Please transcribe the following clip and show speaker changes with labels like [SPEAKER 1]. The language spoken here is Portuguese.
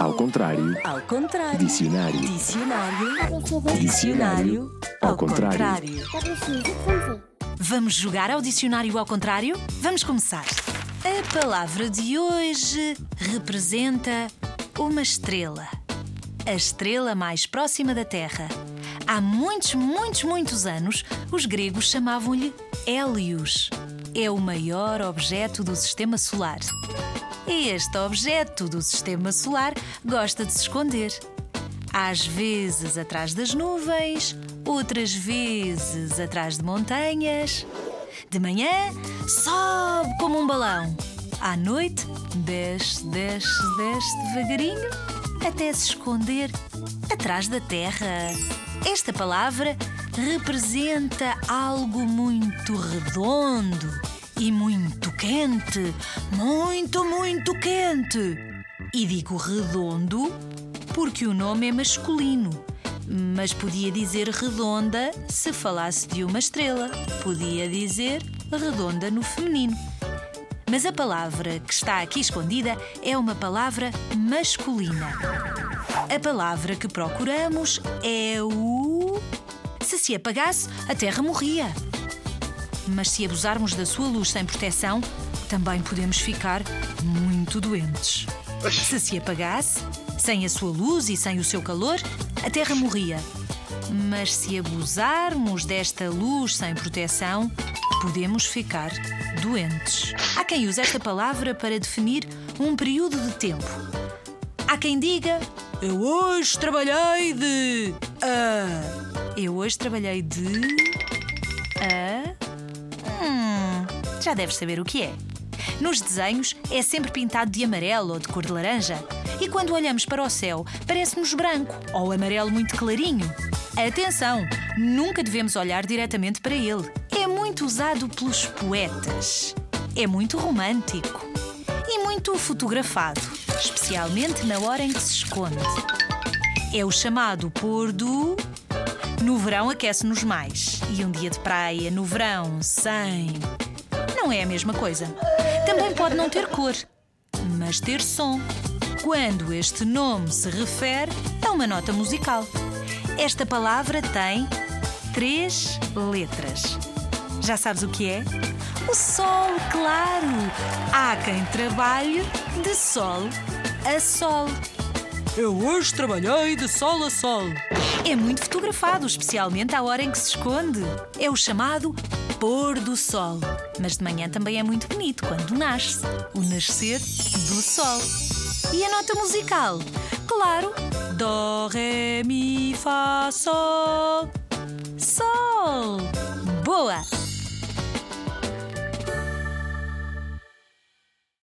[SPEAKER 1] Ao contrário.
[SPEAKER 2] Ao contrário.
[SPEAKER 1] Dicionário.
[SPEAKER 2] Dicionário.
[SPEAKER 1] Dicionário. Ao contrário.
[SPEAKER 2] Vamos jogar ao dicionário ao contrário? Vamos começar. A palavra de hoje representa uma estrela. A estrela mais próxima da Terra. Há muitos, muitos, muitos anos, os gregos chamavam-lhe Hélios. É o maior objeto do sistema solar. E este objeto do sistema solar gosta de se esconder. Às vezes atrás das nuvens, outras vezes atrás de montanhas. De manhã, sobe como um balão. À noite, desce, desce, desce devagarinho até se esconder atrás da terra. Esta palavra representa algo muito redondo e muito quente. Muito, muito quente. E digo redondo porque o nome é masculino. Mas podia dizer redonda se falasse de uma estrela. Podia dizer redonda no feminino. Mas a palavra que está aqui escondida é uma palavra masculina. A palavra que procuramos é o. Se se apagasse, a Terra morria. Mas se abusarmos da sua luz sem proteção, também podemos ficar muito doentes. Se se apagasse, sem a sua luz e sem o seu calor, a Terra morria. Mas se abusarmos desta luz sem proteção, podemos ficar doentes. Há quem use esta palavra para definir um período de tempo. Há quem diga: Eu hoje trabalhei de. A. Eu hoje trabalhei de. A. Já deves saber o que é. Nos desenhos é sempre pintado de amarelo ou de cor de laranja. E quando olhamos para o céu, parece-nos branco ou amarelo muito clarinho. Atenção! Nunca devemos olhar diretamente para ele. É muito usado pelos poetas. É muito romântico. E muito fotografado, especialmente na hora em que se esconde. É o chamado pôr do. No verão aquece-nos mais. E um dia de praia no verão sem. Não é a mesma coisa. Também pode não ter cor, mas ter som. Quando este nome se refere a uma nota musical. Esta palavra tem três letras. Já sabes o que é? O sol, claro! Há quem trabalhe de sol a sol. Eu hoje trabalhei de sol a sol. É muito fotografado, especialmente à hora em que se esconde. É o chamado pôr do sol. Mas de manhã também é muito bonito quando nasce o nascer do sol. E a nota musical? Claro, Dó, Ré, Mi, Fá, Sol. Sol!